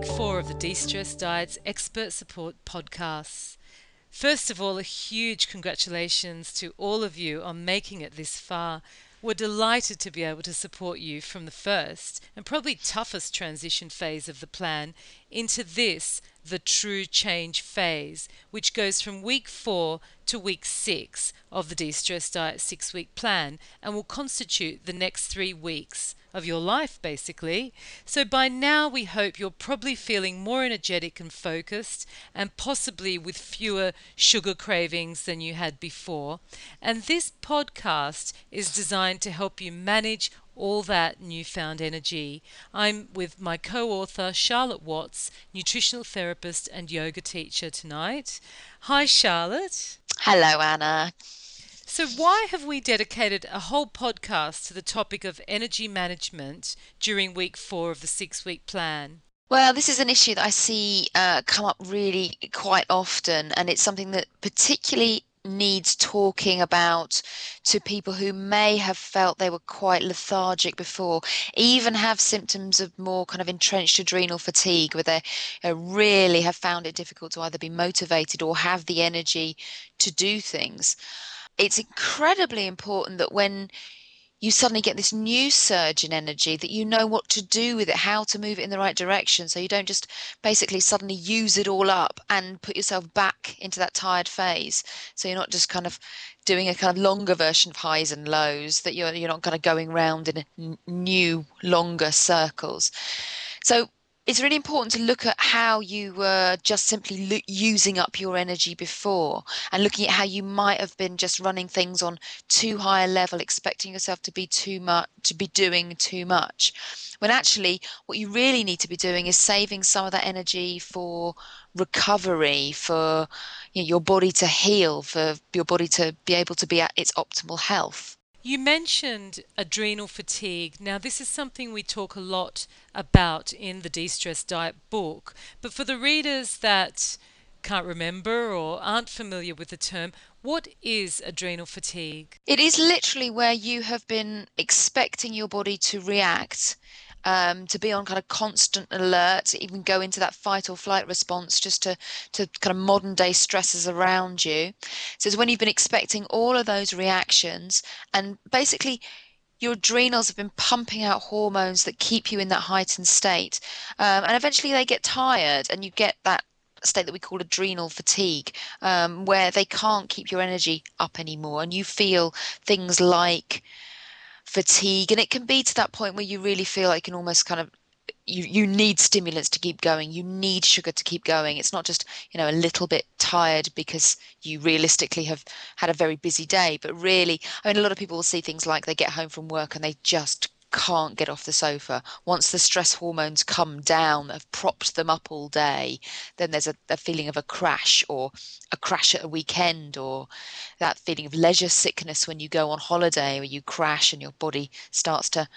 week four of the De Stress Diets Expert Support Podcasts. First of all, a huge congratulations to all of you on making it this far. We're delighted to be able to support you from the first and probably toughest transition phase of the plan into this, the true change phase, which goes from week four to week six of the De Stress Diet six week plan and will constitute the next three weeks of your life, basically. So by now, we hope you're probably feeling more energetic and focused, and possibly with fewer sugar cravings than you had before. And this podcast is designed to help you manage all that newfound energy. I'm with my co author, Charlotte Watts, nutritional therapist and yoga teacher tonight. Hi, Charlotte. Hello, Anna. So, why have we dedicated a whole podcast to the topic of energy management during week four of the six week plan? Well, this is an issue that I see uh, come up really quite often, and it's something that particularly needs talking about to people who may have felt they were quite lethargic before, even have symptoms of more kind of entrenched adrenal fatigue, where they uh, really have found it difficult to either be motivated or have the energy to do things it's incredibly important that when you suddenly get this new surge in energy that you know what to do with it, how to move it in the right direction. So you don't just basically suddenly use it all up and put yourself back into that tired phase. So you're not just kind of doing a kind of longer version of highs and lows, that you're, you're not kind of going round in new, longer circles. So it's really important to look at how you were just simply lo- using up your energy before and looking at how you might have been just running things on too high a level expecting yourself to be too much to be doing too much. When actually what you really need to be doing is saving some of that energy for recovery for you know, your body to heal for your body to be able to be at its optimal health you mentioned adrenal fatigue. Now, this is something we talk a lot about in the De Stress Diet book, but for the readers that can't remember or aren't familiar with the term, what is adrenal fatigue? It is literally where you have been expecting your body to react um, to be on kind of constant alert, even go into that fight or flight response just to, to kind of modern day stresses around you. So it's when you've been expecting all of those reactions and basically your adrenals have been pumping out hormones that keep you in that heightened state. Um, and eventually they get tired and you get that state that we call adrenal fatigue, um, where they can't keep your energy up anymore. And you feel things like fatigue and it can be to that point where you really feel like you can almost kind of you you need stimulants to keep going. You need sugar to keep going. It's not just you know a little bit tired because you realistically have had a very busy day but really i mean a lot of people will see things like they get home from work and they just can't get off the sofa. Once the stress hormones come down, have propped them up all day, then there's a, a, feeling of a crash or a crash at a weekend or that feeling of leisure sickness when you go on holiday where you crash and your body starts to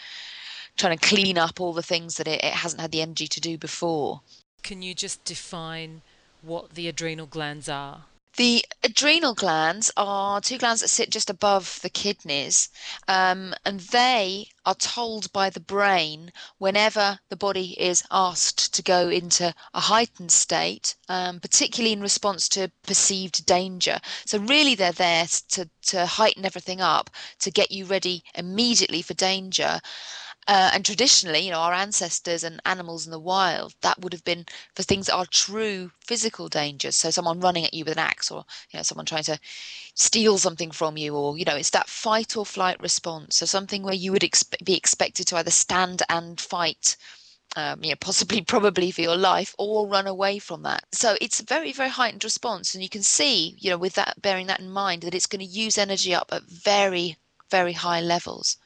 trying to clean up all the things that it, it hasn't had the energy to do before. Can you just define what the adrenal glands are? The adrenal glands are two glands that sit just above the kidneys, um, and they are told by the brain whenever the body is asked to go into a heightened state, um, particularly in response to perceived danger. So, really, they're there to, to heighten everything up to get you ready immediately for danger. Uh, and traditionally, you know, our ancestors and animals in the wild, that would have been for things that are true physical dangers. So someone running at you with an axe, or you know, someone trying to steal something from you, or you know, it's that fight or flight response. So something where you would expe- be expected to either stand and fight. Um, you know, possibly, probably for your life, or run away from that. So it's a very, very heightened response, and you can see, you know, with that bearing that in mind, that it's going to use energy up at very, very high levels.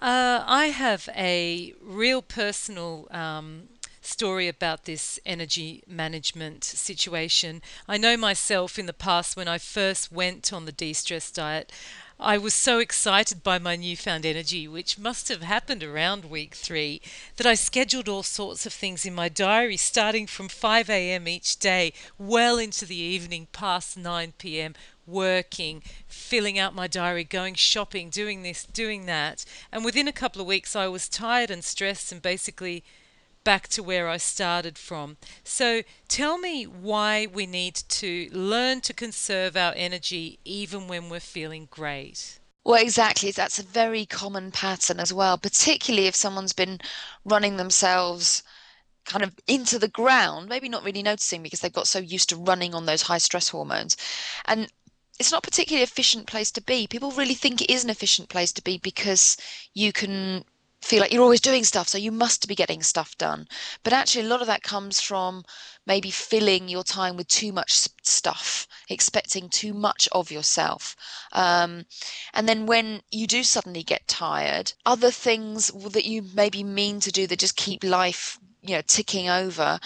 Uh, I have a real personal um, story about this energy management situation. I know myself in the past when I first went on the de stress diet, I was so excited by my newfound energy, which must have happened around week three, that I scheduled all sorts of things in my diary starting from 5 a.m. each day, well into the evening past 9 p.m., working, filling out my diary, going shopping, doing this, doing that. And within a couple of weeks, I was tired and stressed and basically back to where I started from. So tell me why we need to learn to conserve our energy even when we're feeling great. Well, exactly. That's a very common pattern as well, particularly if someone's been running themselves kind of into the ground, maybe not really noticing because they've got so used to running on those high stress hormones. And it's not particularly efficient place to be. People really think it is an efficient place to be because you can feel like you're always doing stuff, so you must be getting stuff done. But actually, a lot of that comes from maybe filling your time with too much stuff, expecting too much of yourself. Um, and then when you do suddenly get tired, other things that you maybe mean to do that just keep life you know ticking over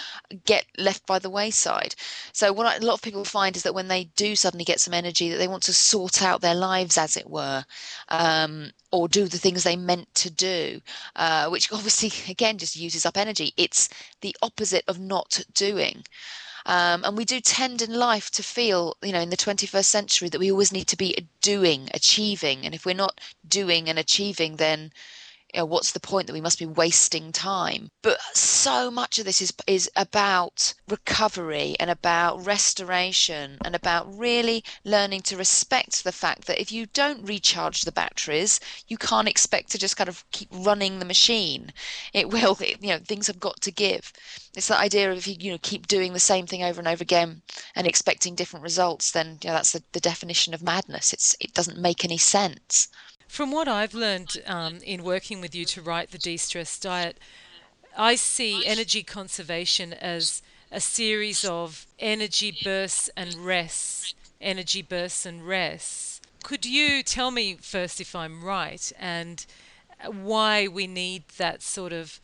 get left by the wayside. So what a lot of people find is that when they do suddenly get some energy that they want to sort out their lives as it were um, or do the things they meant to do uh, which obviously again just uses up energy. It's the opposite of not doing. Um, and we do tend in life to feel, you know, in the 21st century that we always need to be doing, achieving. And if we're not doing and achieving, then you know, what's the point that we must be wasting time? But so much of this is is about recovery and about restoration and about really learning to respect the fact that if you don't recharge the batteries, you can't expect to just kind of keep running the machine. It will, it, you know, things have got to give. It's that idea of if you, you know keep doing the same thing over and over again and expecting different results, then you know, that's the, the definition of madness. It's it doesn't make any sense. From what I've learned um, in working with you to write the de stress diet, I see energy conservation as a series of energy bursts and rests, energy bursts and rests. Could you tell me first if I'm right and why we need that sort of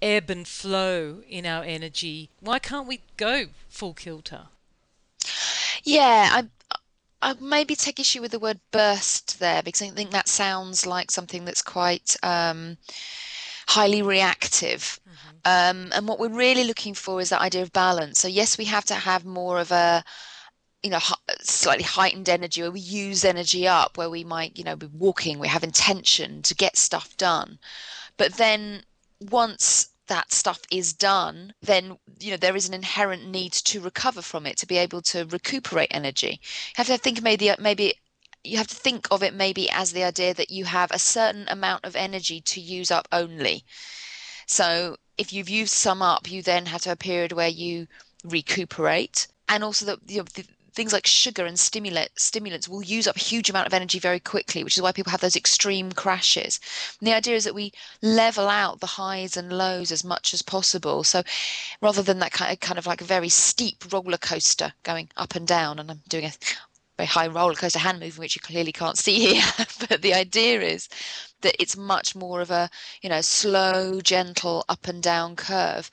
ebb and flow in our energy? Why can't we go full kilter? Yeah, I I maybe take issue with the word burst there because I think that sounds like something that's quite um, highly reactive. Mm-hmm. Um, and what we're really looking for is that idea of balance. So yes, we have to have more of a you know slightly heightened energy where we use energy up where we might you know be walking we have intention to get stuff done but then once that stuff is done, then you know there is an inherent need to recover from it to be able to recuperate energy. You have to think maybe maybe you have to think of it maybe as the idea that you have a certain amount of energy to use up only. So if you've used some up, you then have to have a period where you recuperate, and also that you know, the, things like sugar and stimulant, stimulants will use up a huge amount of energy very quickly, which is why people have those extreme crashes. And the idea is that we level out the highs and lows as much as possible. So rather than that kind of, kind of like a very steep roller coaster going up and down, and I'm doing a very high roller coaster hand movement, which you clearly can't see here, but the idea is that it's much more of a you know slow gentle up and down curve.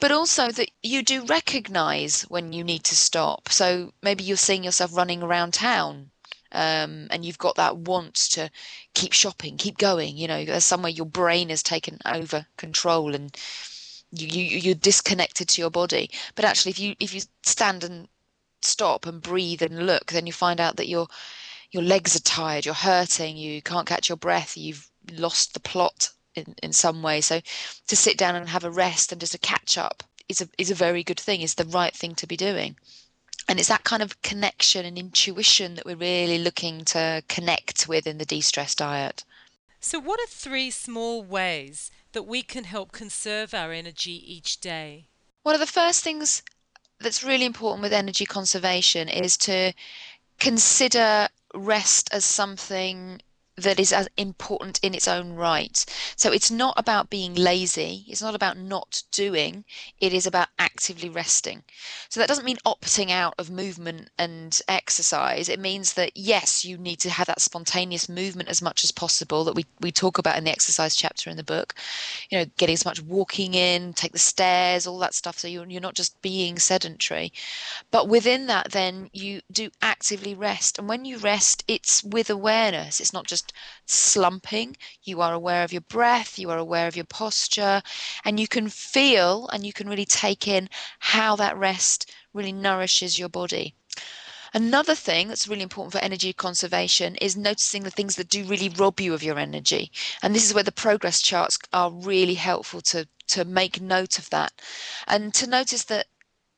But also that you do recognize when you need to stop. So maybe you're seeing yourself running around town um, and you've got that want to keep shopping keep going you know there's somewhere your brain has taken over control and you, you you're disconnected to your body. But actually if you if you stand and stop and breathe and look then you find out that you're your legs are tired, you're hurting, you can't catch your breath, you've lost the plot in, in some way. So to sit down and have a rest and just a catch up is a is a very good thing, is the right thing to be doing. And it's that kind of connection and intuition that we're really looking to connect with in the de stress diet. So, what are three small ways that we can help conserve our energy each day? One of the first things that's really important with energy conservation is to consider rest as something that is as important in its own right. So it's not about being lazy, it's not about not doing, it is about actively resting. So that doesn't mean opting out of movement and exercise. It means that yes, you need to have that spontaneous movement as much as possible that we, we talk about in the exercise chapter in the book. You know, getting as much walking in, take the stairs, all that stuff. So you're, you're not just being sedentary. But within that, then you do actively rest. And when you rest, it's with awareness. It's not just slumping. You are aware of your breath, you are aware of your posture, and you can feel and you can really take in how that rest really nourishes your body. Another thing that's really important for energy conservation is noticing the things that do really rob you of your energy. And this is where the progress charts are really helpful to to make note of that and to notice that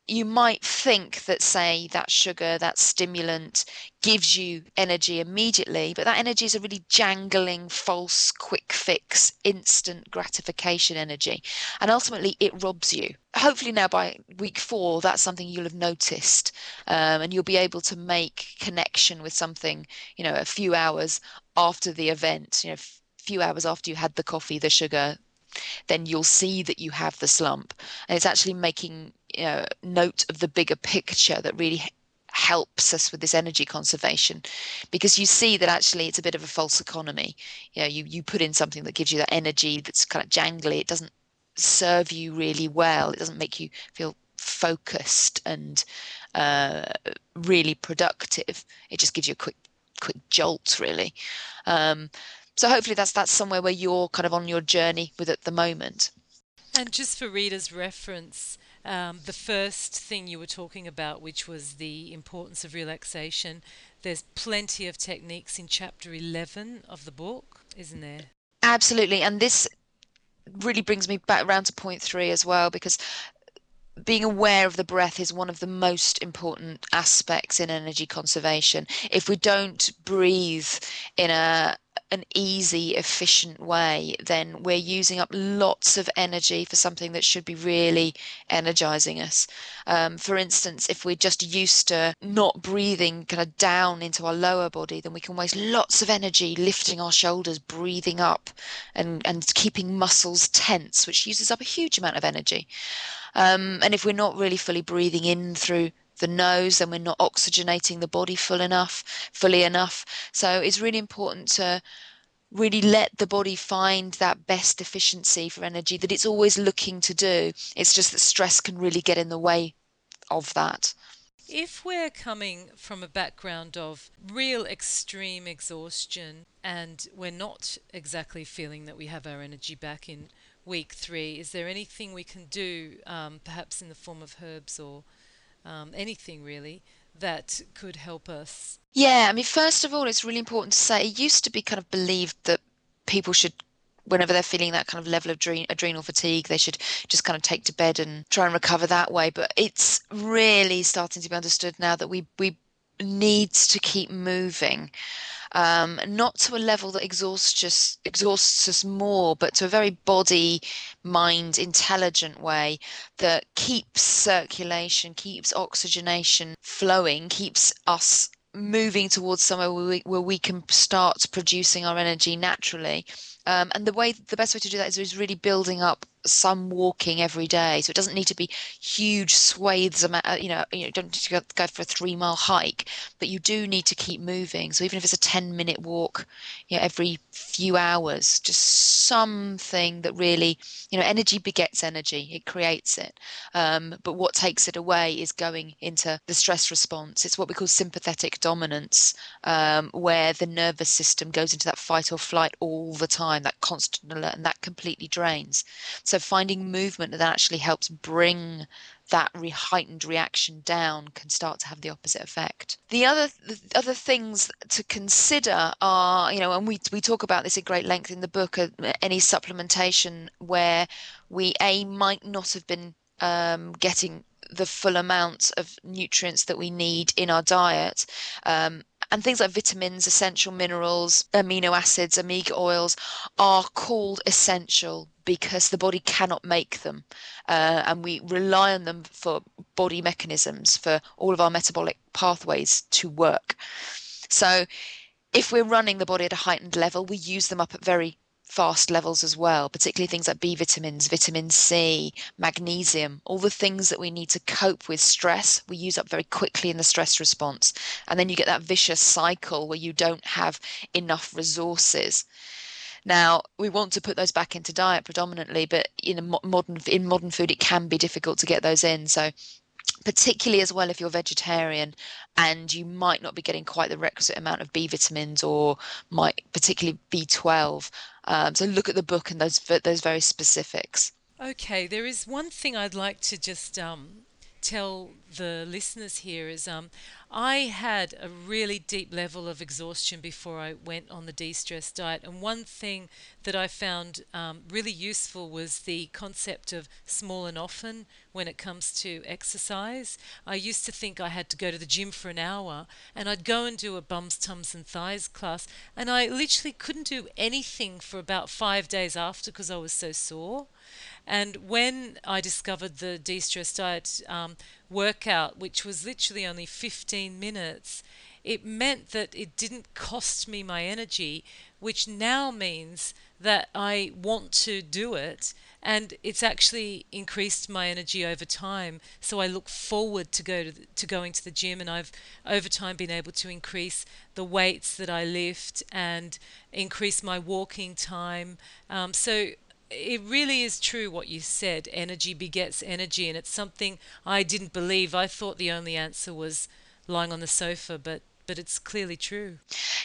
you might think that say that sugar that stimulant gives you energy immediately but that energy is a really jangling false quick fix instant gratification energy and ultimately it robs you. Hopefully now by week four that's something you'll have noticed um, and you'll be able to make connection with something you know a few hours after the event you know a few hours after you had the coffee the sugar then you'll see that you have the slump. And it's actually making you know, note of the bigger picture that really helps us with this energy conservation. Because you see that actually it's a bit of a false economy. You know you, you put in something that gives you that energy that's kind of jangly. It doesn't serve you really well. It doesn't make you feel focused and uh, really productive. It just gives you a quick quick jolt really. Um, so hopefully that's that's somewhere where you're kind of on your journey with at the moment. And just for readers' reference, um, the first thing you were talking about, which was the importance of relaxation, there's plenty of techniques in chapter 11 of the book, isn't there? Absolutely. And this really brings me back around to point three as well, because being aware of the breath is one of the most important aspects in energy conservation. If we don't breathe in a an easy, efficient way, then we're using up lots of energy for something that should be really energizing us. Um, for instance, if we're just used to not breathing kind of down into our lower body, then we can waste lots of energy lifting our shoulders, breathing up, and, and keeping muscles tense, which uses up a huge amount of energy. Um, and if we're not really fully breathing in through the nose, then we're not oxygenating the body full enough, fully enough. So it's really important to really let the body find that best efficiency for energy that it's always looking to do. It's just that stress can really get in the way of that. If we're coming from a background of real extreme exhaustion and we're not exactly feeling that we have our energy back in week three, is there anything we can do, um, perhaps in the form of herbs or um, anything really that could help us? Yeah, I mean, first of all, it's really important to say it used to be kind of believed that people should whenever they're feeling that kind of level of adrenal fatigue, they should just kind of take to bed and try and recover that way. But it's really starting to be understood now that we we need to keep moving um, not to a level that exhausts us, exhausts us more, but to a very body, mind, intelligent way that keeps circulation, keeps oxygenation flowing, keeps us moving towards somewhere where we, where we can start producing our energy naturally. Um, and the way, the best way to do that is, is really building up some walking every day. So it doesn't need to be huge swathes. Of, uh, you know, you don't need to go for a three mile hike, but you do need to keep moving. So even if it's a ten minute walk, you know, every few hours, just something that really, you know, energy begets energy. It creates it. Um, but what takes it away is going into the stress response. It's what we call sympathetic dominance, um, where the nervous system goes into that fight or flight all the time, that constant alert, and that completely drains. So finding movement that actually helps bring that re- heightened reaction down can start to have the opposite effect. The other the other things to consider are, you know, and we we talk about this at great length in the book, uh, any supplementation where we a might not have been um, getting the full amount of nutrients that we need in our diet. Um, and things like vitamins, essential minerals, amino acids, omega oils are called essential because the body cannot make them. Uh, and we rely on them for body mechanisms, for all of our metabolic pathways to work. So if we're running the body at a heightened level, we use them up at very fast levels as well, particularly things like B vitamins, vitamin C, magnesium, all the things that we need to cope with stress, we use up very quickly in the stress response. And then you get that vicious cycle where you don't have enough resources. Now we want to put those back into diet predominantly, but in modern in modern food it can be difficult to get those in. So particularly as well if you're vegetarian and you might not be getting quite the requisite amount of B vitamins or might particularly B12. Um, so look at the book and those those very specifics. Okay, there is one thing I'd like to just um, tell the listeners here is um, I had a really deep level of exhaustion before I went on the de stress diet. And one thing that I found um, really useful was the concept of small and often when it comes to exercise. I used to think I had to go to the gym for an hour and I'd go and do a bums, tums, and thighs class. And I literally couldn't do anything for about five days after because I was so sore. And when I discovered the de stress diet um, workout, which was literally only 15 minutes, it meant that it didn't cost me my energy, which now means that I want to do it. And it's actually increased my energy over time. So I look forward to go to, the, to going to the gym, and I've over time been able to increase the weights that I lift and increase my walking time. Um, so it really is true what you said. Energy begets energy and it's something i didn't believe. I thought the only answer was lying on the sofa but but it's clearly true.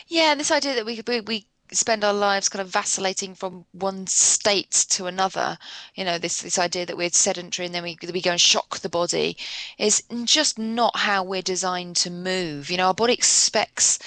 Yeah and this idea that we we, we spend our lives kind of vacillating from one state to another you know this this idea that we're sedentary and then we we go and shock the body is just not how we're designed to move. You know our body expects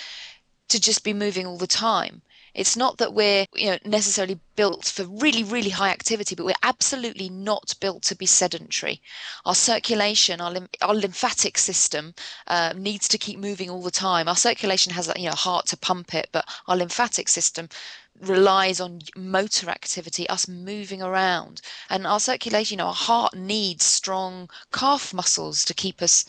to just be moving all the time it's not that we're you know necessarily built for really really high activity, but we're absolutely not built to be sedentary. Our circulation, our our lymphatic system uh, needs to keep moving all the time. Our circulation has you know heart to pump it, but our lymphatic system relies on motor activity, us moving around, and our circulation. You know, our heart needs strong calf muscles to keep us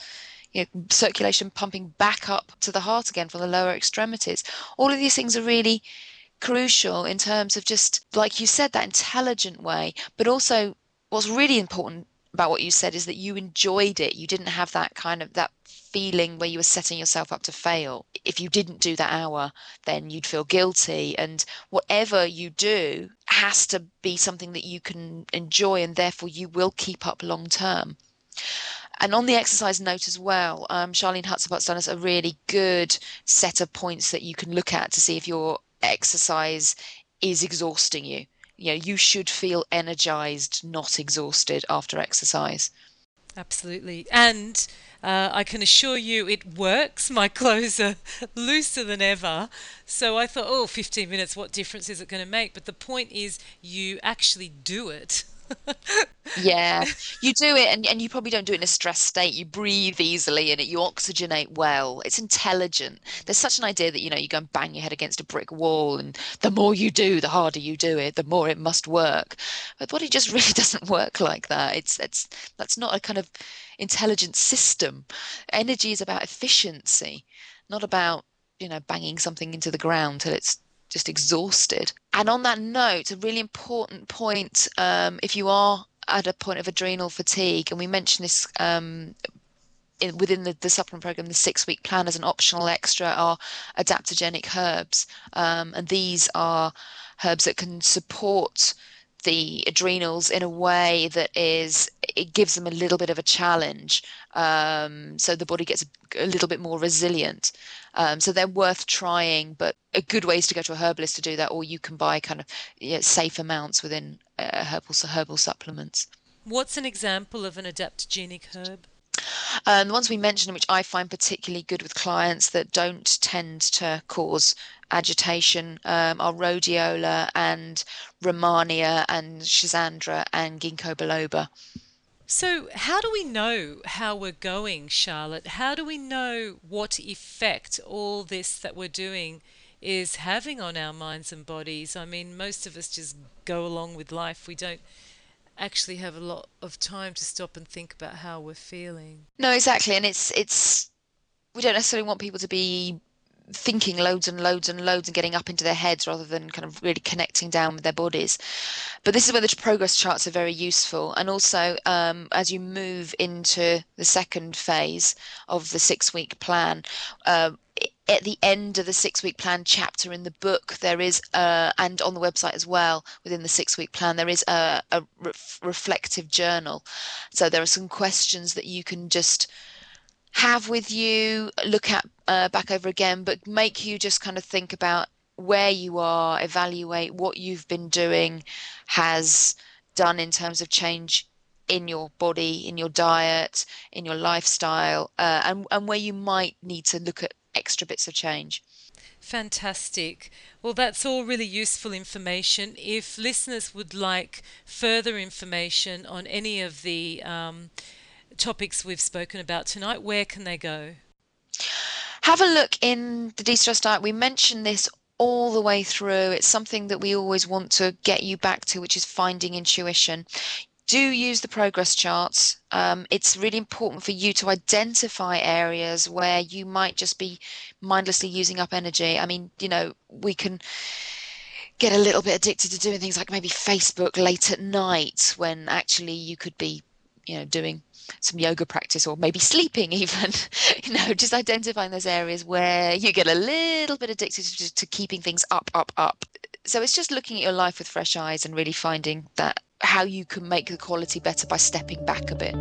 you know, circulation pumping back up to the heart again from the lower extremities. All of these things are really crucial in terms of just, like you said, that intelligent way, but also what's really important about what you said is that you enjoyed it. You didn't have that kind of that feeling where you were setting yourself up to fail. If you didn't do that hour, then you'd feel guilty. And whatever you do has to be something that you can enjoy, and therefore you will keep up long term. And on the exercise note as well, um, Charlene Hutzaput's done us a really good set of points that you can look at to see if you're exercise is exhausting you. You know, you should feel energized, not exhausted after exercise. Absolutely. And uh, I can assure you it works. My clothes are looser than ever. So I thought, oh, 15 minutes, what difference is it going to make? But the point is, you actually do it. Yeah, you do it, and, and you probably don't do it in a stressed state. You breathe easily in it, you oxygenate well. It's intelligent. There's such an idea that you know you go and bang your head against a brick wall, and the more you do, the harder you do it, the more it must work. But body just really doesn't work like that. It's it's that's not a kind of intelligent system. Energy is about efficiency, not about you know banging something into the ground till it's just exhausted. And on that note, a really important point um, if you are at a point of adrenal fatigue, and we mentioned this um, in, within the, the, supplement program, the six week plan as an optional extra are adaptogenic herbs. Um, and these are herbs that can support the adrenals in a way that is it gives them a little bit of a challenge um, so the body gets a, a little bit more resilient. Um, so they're worth trying but a good way is to go to a herbalist to do that or you can buy kind of you know, safe amounts within uh, herbal herbal supplements. What's an example of an adaptogenic herb um, the ones we mentioned, which I find particularly good with clients that don't tend to cause agitation, um, are rhodiola and rehmannia and schizandra and ginkgo biloba. So, how do we know how we're going, Charlotte? How do we know what effect all this that we're doing is having on our minds and bodies? I mean, most of us just go along with life. We don't actually have a lot of time to stop and think about how we're feeling. No, exactly. And it's it's we don't necessarily want people to be thinking loads and loads and loads and getting up into their heads rather than kind of really connecting down with their bodies. But this is where the progress charts are very useful. And also, um, as you move into the second phase of the six week plan, uh, at the end of the six week plan chapter in the book, there is, uh, and on the website as well, within the six week plan, there is a, a re- reflective journal. So there are some questions that you can just have with you, look at uh, back over again, but make you just kind of think about where you are, evaluate what you've been doing has done in terms of change in your body, in your diet, in your lifestyle, uh, and, and where you might need to look at extra bits of change. Fantastic. Well, that's all really useful information. If listeners would like further information on any of the um, topics we've spoken about tonight, where can they go? Have a look in the de-stress diet. We mentioned this all the way through. It's something that we always want to get you back to, which is finding intuition. Do use the progress charts. Um, it's really important for you to identify areas where you might just be mindlessly using up energy. I mean, you know, we can get a little bit addicted to doing things like maybe Facebook late at night when actually you could be, you know, doing some yoga practice or maybe sleeping even you know just identifying those areas where you get a little bit addicted to, to keeping things up up up so it's just looking at your life with fresh eyes and really finding that how you can make the quality better by stepping back a bit